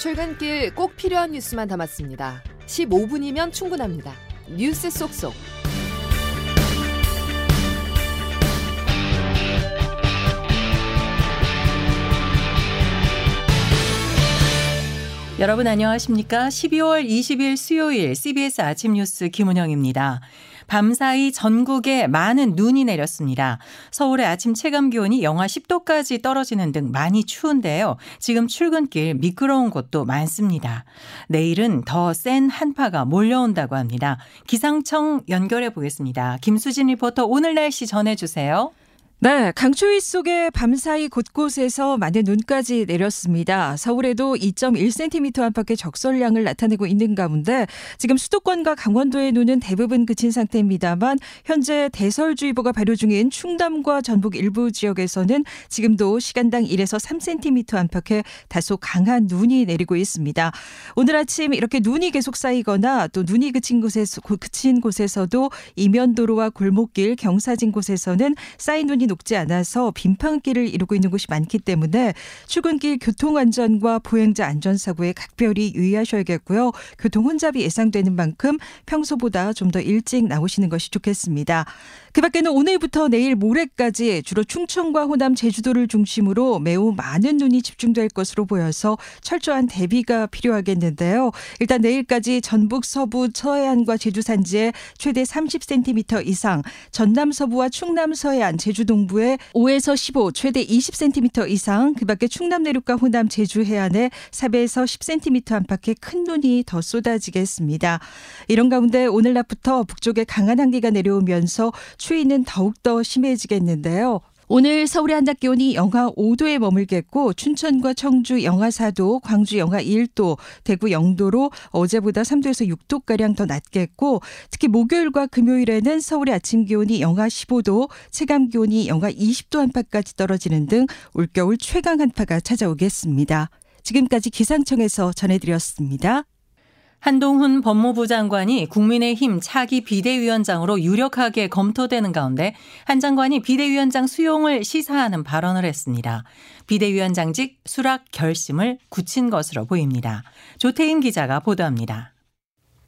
출근길 꼭 필요한 뉴스만 담았습니다. 15분이면 충분합니다. 뉴스 속속. 여러분 안녕하십니까? 12월 20일 수요일 CBS 아침 뉴스 김은영입니다. 밤사이 전국에 많은 눈이 내렸습니다. 서울의 아침 체감 기온이 영하 10도까지 떨어지는 등 많이 추운데요. 지금 출근길 미끄러운 곳도 많습니다. 내일은 더 센 한파가 몰려온다고 합니다. 기상청 연결해 보겠습니다. 김수진 리포터 오늘 날씨 전해주세요. 네, 강추위 속에 밤사이 곳곳에서 많은 눈까지 내렸습니다. 서울에도 2.1cm 안팎의 적설량을 나타내고 있는 가운데 지금 수도권과 강원도의 눈은 대부분 그친 상태입니다만 현재 대설주의보가 발효 중인 충남과 전북 일부 지역에서는 지금도 시간당 1에서 3cm 안팎의 다소 강한 눈이 내리고 있습니다. 오늘 아침 이렇게 눈이 계속 쌓이거나 또 눈이 그친 곳에서 그친 곳에서도 이면도로와 골목길, 경사진 곳에서는 쌓인 눈이 녹지 않아서 빈판길을 이루고 있는 곳이 많기 때문에 출근길 교통 안전과 보행자 안전 사고에 각별히 유의하셔야겠고요. 교통 혼잡이 예상되는 만큼 평소보다 좀 더 일찍 나오시는 것이 좋겠습니다. 그 밖에는 오늘부터 내일 모레까지 주로 충청과 호남, 제주도를 중심으로 매우 많은 눈이 집중될 것으로 보여서 철저한 대비가 필요하겠는데요. 일단 내일까지 전북 서부 서해안과 제주 산지에 최대 30cm 이상, 전남 서부와 충남 서해안, 제주 동부에 5에서 15, 최대 20cm 이상, 그 밖에 충남 내륙과 호남, 제주 해안에 4에서 10cm 안팎의 큰 눈이 더 쏟아지겠습니다. 이런 가운데 오늘 낮부터 북쪽에 강한 한기가 내려오면서 추위는 더욱더 심해지겠는데요. 오늘 서울의 한낮 기온이 영하 5도에 머물겠고 춘천과 청주 영하 4도, 광주 영하 1도, 대구 0도로 어제보다 3도에서 6도 가량 더 낮겠고 특히 목요일과 금요일에는 서울의 아침 기온이 영하 15도, 체감 기온이 영하 20도 안팎까지 떨어지는 등 올겨울 최강 한파가 찾아오겠습니다. 지금까지 기상청에서 전해드렸습니다. 한동훈 법무부 장관이 국민의힘 차기 비대위원장으로 유력하게 검토되는 가운데 한 장관이 비대위원장 수용을 시사하는 발언을 했습니다. 비대위원장직 수락 결심을 굳힌 것으로 보입니다. 조태인 기자가 보도합니다.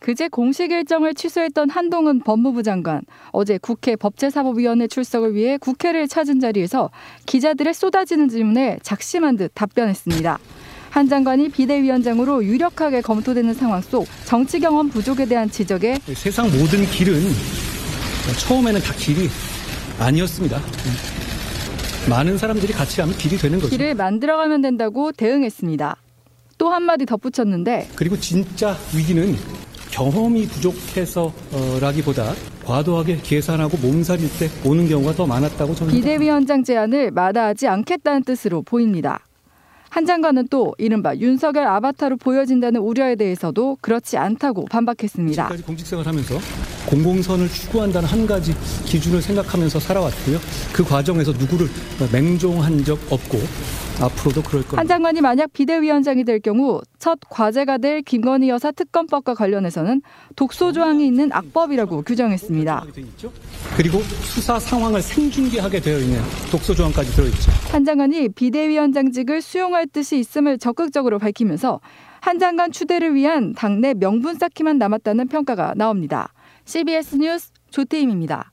그제 공식 일정을 취소했던 한동훈 법무부 장관 어제 국회 법제사법위원회 출석을 위해 국회를 찾은 자리에서 기자들의 쏟아지는 질문에 작심한 듯 답변했습니다. 한 장관이 비대위원장으로 유력하게 검토되는 상황 속 정치 경험 부족에 대한 지적에 세상 모든 길은 처음에는 다 길이 아니었습니다. 많은 사람들이 같이 하면 길이 되는 거죠. 길을 만들어가면 된다고 대응했습니다. 또 한마디 덧붙였는데 그리고 진짜 위기는 경험이 부족해서라기보다 과도하게 계산하고 몸살일 때 오는 경우가 더 많았다고 저는 비대위원장 제안을 마다하지 않겠다는 뜻으로 보입니다. 한 장관은 또 이른바 윤석열 아바타로 보여진다는 우려에 대해서도 그렇지 않다고 반박했습니다. 지금까지 공직생활하면서 공공선을 추구한다는 한 가지 기준을 생각하면서 살아왔고요. 그 과정에서 누구를 맹종한 적 없고 앞으로도 그럴 겁니다. 한 장관이 만약 비대위원장이 될 경우 첫 과제가 될 김건희 여사 특검법과 관련해서는 독소 조항이 있는 악법이라고 규정했습니다. 그리고 수사 상황을 생중계하게 되어 있는 독소 조항까지 들어있죠. 한 장관이 비대위원장직을 수용할 뜻이 있음을 적극적으로 밝히면서 한 장관 추대를 위한 당내 명분 쌓기만 남았다는 평가가 나옵니다. CBS 뉴스 조태임입니다.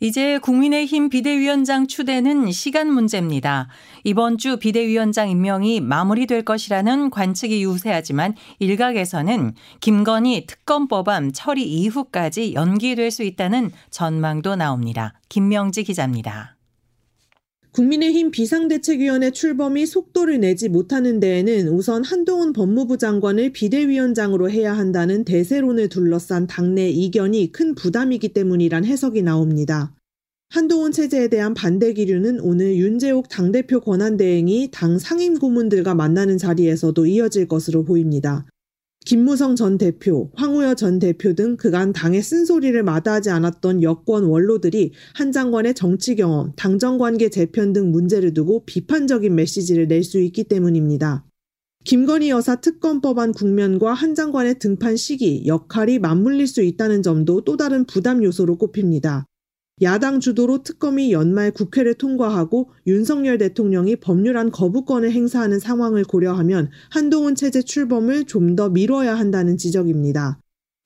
이제 국민의힘 비대위원장 추대는 시간 문제입니다. 이번 주 비대위원장 임명이 마무리될 것이라는 관측이 유세하지만 일각에서는 김건희 특검법안 처리 이후까지 연기될 수 있다는 전망도 나옵니다. 김명지 기자입니다. 국민의힘 비상대책위원회 출범이 속도를 내지 못하는 데에는 우선 한동훈 법무부 장관을 비대위원장으로 해야 한다는 대세론을 둘러싼 당내 이견이 큰 부담이기 때문이란 해석이 나옵니다. 한동훈 체제에 대한 반대 기류는 오늘 윤재옥 당대표 권한대행이 당 상임 고문들과 만나는 자리에서도 이어질 것으로 보입니다. 김무성 전 대표, 황우여 전 대표 등 그간 당의 쓴소리를 마다하지 않았던 여권 원로들이 한 장관의 정치 경험, 당정 관계 재편 등 문제를 두고 비판적인 메시지를 낼 수 있기 때문입니다. 김건희 여사 특검법안 국면과 한 장관의 등판 시기, 역할이 맞물릴 수 있다는 점도 또 다른 부담 요소로 꼽힙니다. 야당 주도로 특검이 연말 국회를 통과하고 윤석열 대통령이 법률안 거부권을 행사하는 상황을 고려하면 한동훈 체제 출범을 좀 더 미뤄야 한다는 지적입니다.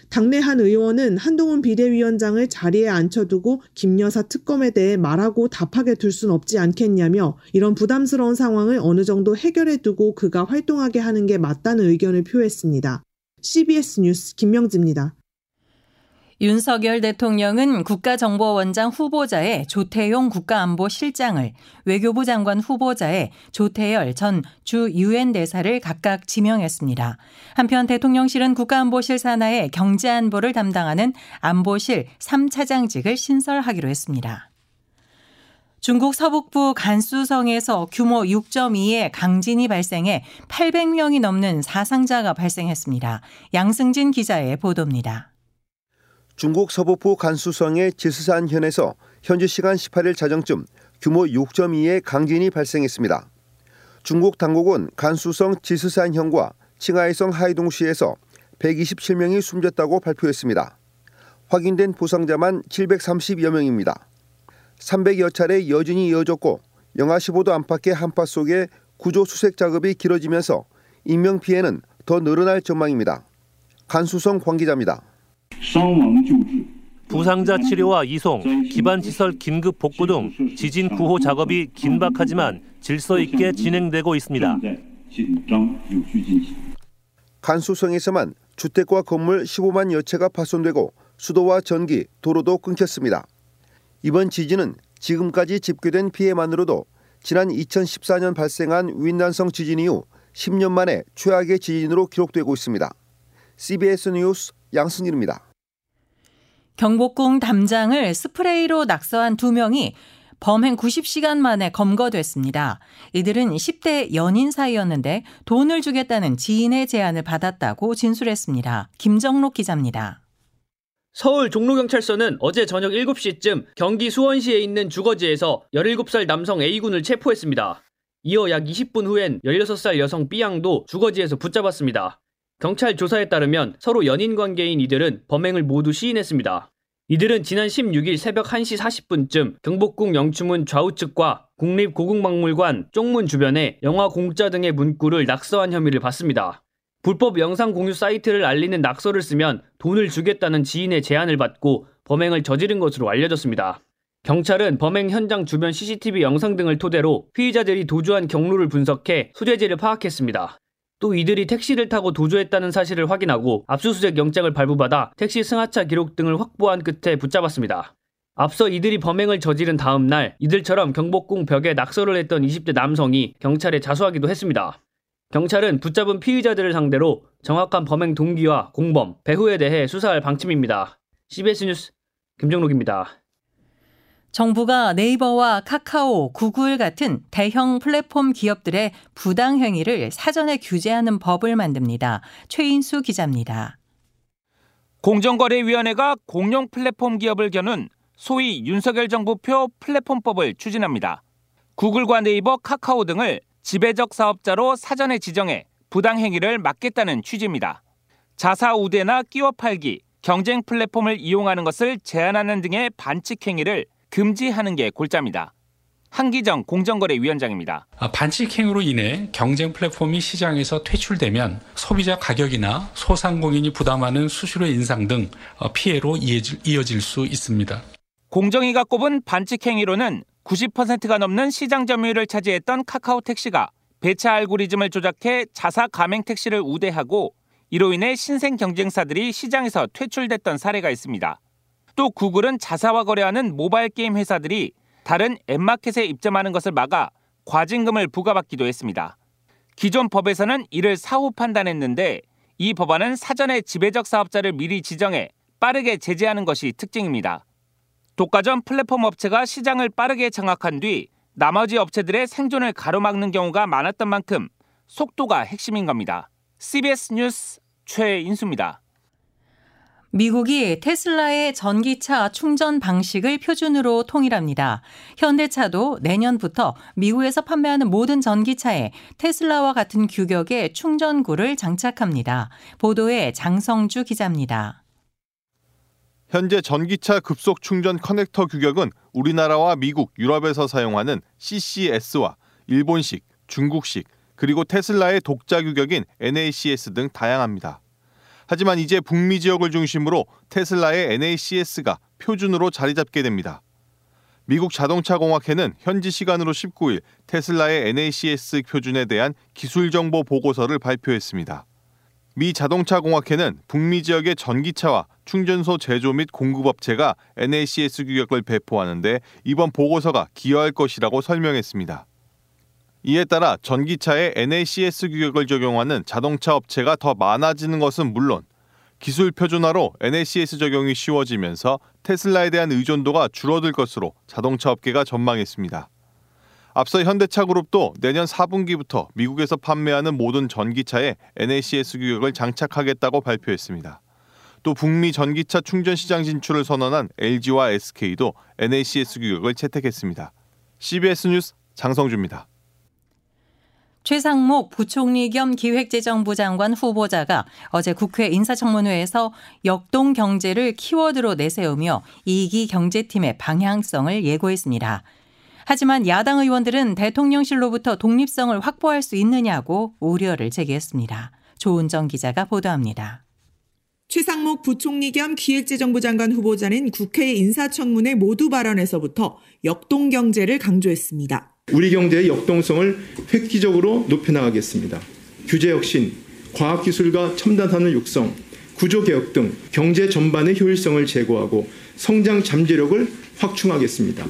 당내 한 의원은 한동훈 비대위원장을 자리에 앉혀두고 김 여사 특검에 대해 말하고 답하게 둘 순 없지 않겠냐며 이런 부담스러운 상황을 어느 정도 해결해 두고 그가 활동하게 하는 게 맞다는 의견을 표했습니다. CBS 뉴스 김명지입니다. 윤석열 대통령은 국가정보원장 후보자의 조태용 국가안보실장을 외교부 장관 후보자의 조태열 전 주 유엔 대사를 각각 지명했습니다. 한편 대통령실은 국가안보실 산하의 경제안보를 담당하는 안보실 3차장직을 신설하기로 했습니다. 중국 서북부 간수성에서 규모 6.2의 강진이 발생해 800명이 넘는 사상자가 발생했습니다. 양승진 기자의 보도입니다. 중국 서북부 간수성의 지스산현에서 현지 시간 18일 자정쯤 규모 6.2의 강진이 발생했습니다. 중국 당국은 간수성 지스산현과 칭하이성 하이동시에서 127명이 숨졌다고 발표했습니다. 확인된 부상자만 730여 명입니다. 300여 차례 여진이 이어졌고 영하 15도 안팎의 한파 속에 구조 수색 작업이 길어지면서 인명 피해는 더 늘어날 전망입니다. 간수성 관계자입니다. 부상자 치료와 이송, 기반시설 긴급 복구 등 지진 구호 작업이 긴박하지만 질서 있게 진행되고 있습니다. 간수성에서만 주택과 건물 15만 여채가 파손되고 수도와 전기, 도로도 끊겼습니다. 이번 지진은 지금까지 집계된 피해만으로도 지난 2014년 발생한 윈난성 지진 이후 10년 만에 최악의 지진으로 기록되고 있습니다. CBS 뉴스 양승일입니다. 경복궁 담장을 스프레이로 낙서한 두 명이 범행 90시간 만에 검거됐습니다. 이들은 10대 연인 사이였는데 돈을 주겠다는 지인의 제안을 받았다고 진술했습니다. 김정록 기자입니다. 서울 종로경찰서는 어제 저녁 7시쯤 경기 수원시에 있는 주거지에서 17살 남성 A군을 체포했습니다. 이어 약 20분 후엔 16살 여성 B양도 주거지에서 붙잡았습니다. 경찰 조사에 따르면 서로 연인 관계인 이들은 범행을 모두 시인했습니다. 이들은 지난 16일 새벽 1시 40분쯤 경복궁 영추문 좌우측과 국립고궁박물관 쪽문 주변에 영화 공짜 등의 문구를 낙서한 혐의를 받습니다. 불법 영상 공유 사이트를 알리는 낙서를 쓰면 돈을 주겠다는 지인의 제안을 받고 범행을 저지른 것으로 알려졌습니다. 경찰은 범행 현장 주변 CCTV 영상 등을 토대로 피의자들이 도주한 경로를 분석해 소재지를 파악했습니다. 또 이들이 택시를 타고 도주했다는 사실을 확인하고 압수수색 영장을 발부받아 택시 승하차 기록 등을 확보한 끝에 붙잡았습니다. 앞서 이들이 범행을 저지른 다음 날 이들처럼 경복궁 벽에 낙서를 했던 20대 남성이 경찰에 자수하기도 했습니다. 경찰은 붙잡은 피의자들을 상대로 정확한 범행 동기와 공범, 배후에 대해 수사할 방침입니다. CBS 뉴스 김정록입니다. 정부가 네이버와 카카오, 구글 같은 대형 플랫폼 기업들의 부당 행위를 사전에 규제하는 법을 만듭니다. 최인수 기자입니다. 공정거래위원회가 공룡 플랫폼 기업을 겨눈 소위 윤석열 정부표 플랫폼법을 추진합니다. 구글과 네이버, 카카오 등을 지배적 사업자로 사전에 지정해 부당 행위를 막겠다는 취지입니다. 자사 우대나 끼워 팔기, 경쟁 플랫폼을 이용하는 것을 제한하는 등의 반칙 행위를 금지하는 게 골자입니다. 한기정 공정거래위원장입니다. 아, 반칙 행위로 인해 경쟁 플랫폼이 시장에서 퇴출되면 소비자 가격이나 소상공인이 부담하는 수수료 인상 등 어, 피해로 이어질 수 있습니다. 공정위가 꼽은 반칙 행위로는 90%가 넘는 시장 점유율을 차지했던 카카오 택시가 배차 알고리즘을 조작해 자사 가맹 택시를 우대하고 이로 인해 신생 경쟁사들이 시장에서 퇴출됐던 사례가 있습니다. 또 구글은 자사와 거래하는 모바일 게임 회사들이 다른 앱마켓에 입점하는 것을 막아 과징금을 부과받기도 했습니다. 기존 법에서는 이를 사후 판단했는데 이 법안은 사전에 지배적 사업자를 미리 지정해 빠르게 제재하는 것이 특징입니다. 독과점 플랫폼 업체가 시장을 빠르게 장악한 뒤 나머지 업체들의 생존을 가로막는 경우가 많았던 만큼 속도가 핵심인 겁니다. CBS 뉴스 최인수입니다. 미국이 테슬라의 전기차 충전 방식을 표준으로 통일합니다. 현대차도 내년부터 미국에서 판매하는 모든 전기차에 테슬라와 같은 규격의 충전구를 장착합니다. 보도에 장성주 기자입니다. 현재 전기차 급속 충전 커넥터 규격은 우리나라와 미국, 유럽에서 사용하는 CCS와 일본식, 중국식, 그리고 테슬라의 독자 규격인 NACS 등 다양합니다. 하지만 이제 북미 지역을 중심으로 테슬라의 NACS가 표준으로 자리 잡게 됩니다. 미국 자동차 공학회는 현지 시간으로 19일 테슬라의 NACS 표준에 대한 기술 정보 보고서를 발표했습니다. 미 자동차 공학회는 북미 지역의 전기차와 충전소 제조 및 공급업체가 NACS 규격을 배포하는데 이번 보고서가 기여할 것이라고 설명했습니다. 이에 따라 전기차에 NACS 규격을 적용하는 자동차 업체가 더 많아지는 것은 물론 기술 표준화로 NACS 적용이 쉬워지면서 테슬라에 대한 의존도가 줄어들 것으로 자동차 업계가 전망했습니다. 앞서 현대차 그룹도 내년 4분기부터 미국에서 판매하는 모든 전기차에 NACS 규격을 장착하겠다고 발표했습니다. 또 북미 전기차 충전 시장 진출을 선언한 LG와 SK도 NACS 규격을 채택했습니다. CBS 뉴스 장성주입니다. 최상목 부총리 겸 기획재정부 장관 후보자가 어제 국회 인사청문회에서 역동 경제를 키워드로 내세우며 이기 경제팀의 방향성을 예고했습니다. 하지만 야당 의원들은 대통령실로부터 독립성을 확보할 수 있느냐고 우려를 제기했습니다. 조은정 기자가 보도합니다. 최상목 부총리 겸 기획재정부 장관 후보자는 국회 인사청문회 모두 발언에서부터 역동 경제를 강조했습니다. 우리 경제의 역동성을 획기적으로 높여나가겠습니다. 규제 혁신, 과학기술과 첨단 산업 육성, 구조개혁 등 경제 전반의 효율성을 제고하고 성장 잠재력을 확충하겠습니다.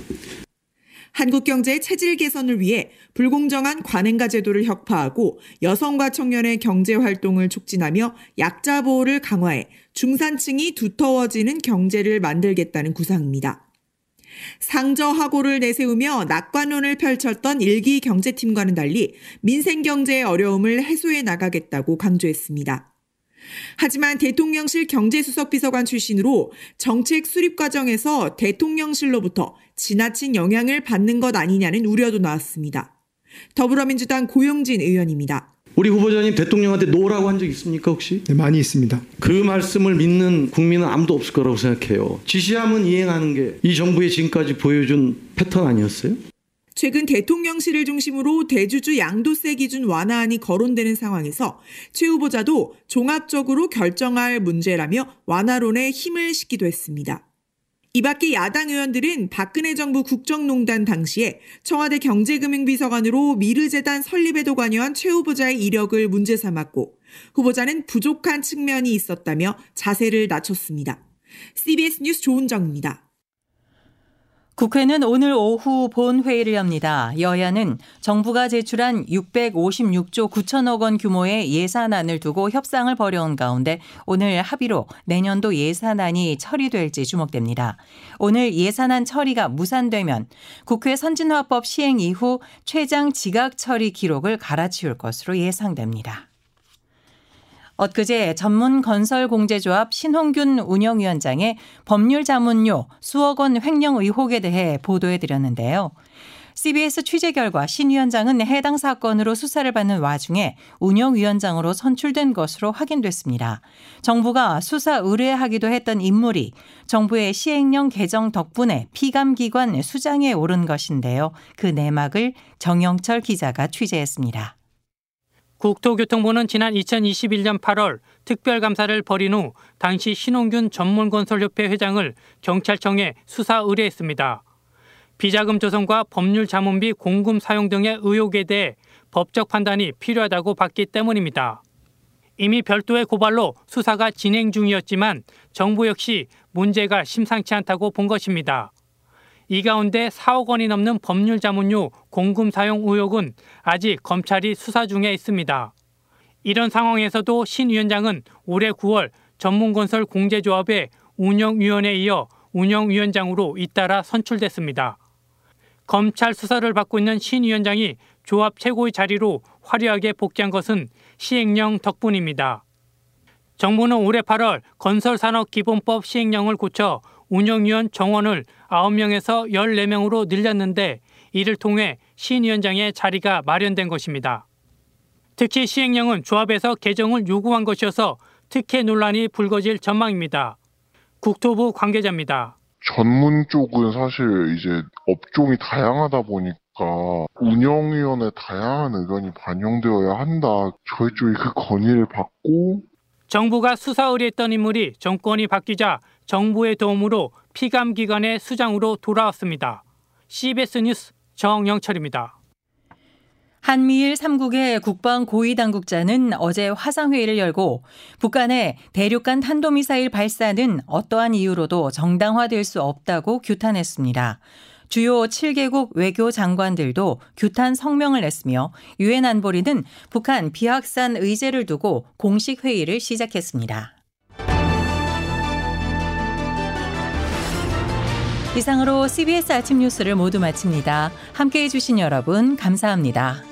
한국 경제의 체질 개선을 위해 불공정한 관행가 제도를 혁파하고 여성과 청년의 경제 활동을 촉진하며 약자 보호를 강화해 중산층이 두터워지는 경제를 만들겠다는 구상입니다. 상저하고를 내세우며 낙관론을 펼쳤던 일기 경제팀과는 달리 민생 경제의 어려움을 해소해 나가겠다고 강조했습니다. 하지만 대통령실 경제수석 비서관 출신으로 정책 수립 과정에서 대통령실로부터 지나친 영향을 받는 것 아니냐는 우려도 나왔습니다. 더불어민주당 고용진 의원입니다. 우리 후보자님 대통령한테 no라고 한 적 있습니까 혹시? 네, 많이 있습니다. 그 말씀을 믿는 국민은 아무도 없을 거라고 생각해요. 지시하면 이행하는 게 이 정부의 지금까지 보여준 패턴 아니었어요? 최근 대통령실을 중심으로 대주주 양도세 기준 완화안이 거론되는 상황에서 최 후보자도 종합적으로 결정할 문제라며 완화론에 힘을 싣기도 했습니다. 이 밖에 야당 의원들은 박근혜 정부 국정농단 당시에 청와대 경제금융비서관으로 미르재단 설립에도 관여한 최 후보자의 이력을 문제 삼았고 후보자는 부족한 측면이 있었다며 자세를 낮췄습니다. CBS 뉴스 조은정입니다. 국회는 오늘 오후 본회의를 엽니다. 여야는 정부가 제출한 656조 9천억 원 규모의 예산안을 두고 협상을 벌여온 가운데 오늘 합의로 내년도 예산안이 처리될지 주목됩니다. 오늘 예산안 처리가 무산되면 국회 선진화법 시행 이후 최장 지각 처리 기록을 갈아치울 것으로 예상됩니다. 엊그제 전문 건설 공제조합 신홍균 운영위원장의 법률 자문료 수억 원 횡령 의혹에 대해 보도해 드렸는데요. CBS 취재 결과 신 위원장은 해당 사건으로 수사를 받는 와중에 운영위원장으로 선출된 것으로 확인됐습니다. 정부가 수사 의뢰하기도 했던 인물이 정부의 시행령 개정 덕분에 피감기관 수장에 오른 것인데요. 그 내막을 정영철 기자가 취재했습니다. 국토교통부는 지난 2021년 8월 특별감사를 벌인 후 당시 신홍균 전문건설협회 회장을 경찰청에 수사 의뢰했습니다. 비자금 조성과 법률 자문비 공금 사용 등의 의혹에 대해 법적 판단이 필요하다고 봤기 때문입니다. 이미 별도의 고발로 수사가 진행 중이었지만 정부 역시 문제가 심상치 않다고 본 것입니다. 이 가운데 4억 원이 넘는 법률 자문료 공금 사용 의혹은 아직 검찰이 수사 중에 있습니다. 이런 상황에서도 신 위원장은 올해 9월 전문건설 공제조합의 운영위원회에 이어 운영위원장으로 잇따라 선출됐습니다. 검찰 수사를 받고 있는 신 위원장이 조합 최고의 자리로 화려하게 복귀한 것은 시행령 덕분입니다. 정부는 올해 8월 건설산업기본법 시행령을 고쳐 운영위원 정원을 9명에서 14명으로 늘렸는데 이를 통해 시위원장의 자리가 마련된 것입니다. 특히 시행령은 조합에서 개정을 요구한 것이어서 특혜 논란이 불거질 전망입니다. 국토부 관계자입니다. 전문 쪽은 사실 이제 업종이 다양하다 보니까 운영위원회 다양한 의견이 반영되어야 한다. 저희 쪽이 그 건의를 받고 정부가 수사 의뢰했던 인물이 정권이 바뀌자 정부의 도움으로 피감기관의 수장으로 돌아왔습니다. CBS 뉴스 정영철입니다. 한미일 3국의 국방 고위 당국자는 어제 화상회의를 열고 북한의 대륙간 탄도미사일 발사는 어떠한 이유로도 정당화될 수 없다고 규탄했습니다. 주요 7개국 외교 장관들도 규탄 성명을 냈으며 유엔 안보리는 북한 비확산 의제를 두고 공식 회의를 시작했습니다. 이상으로 CBS 아침 뉴스를 모두 마칩니다. 함께 해 주신 여러분 감사합니다.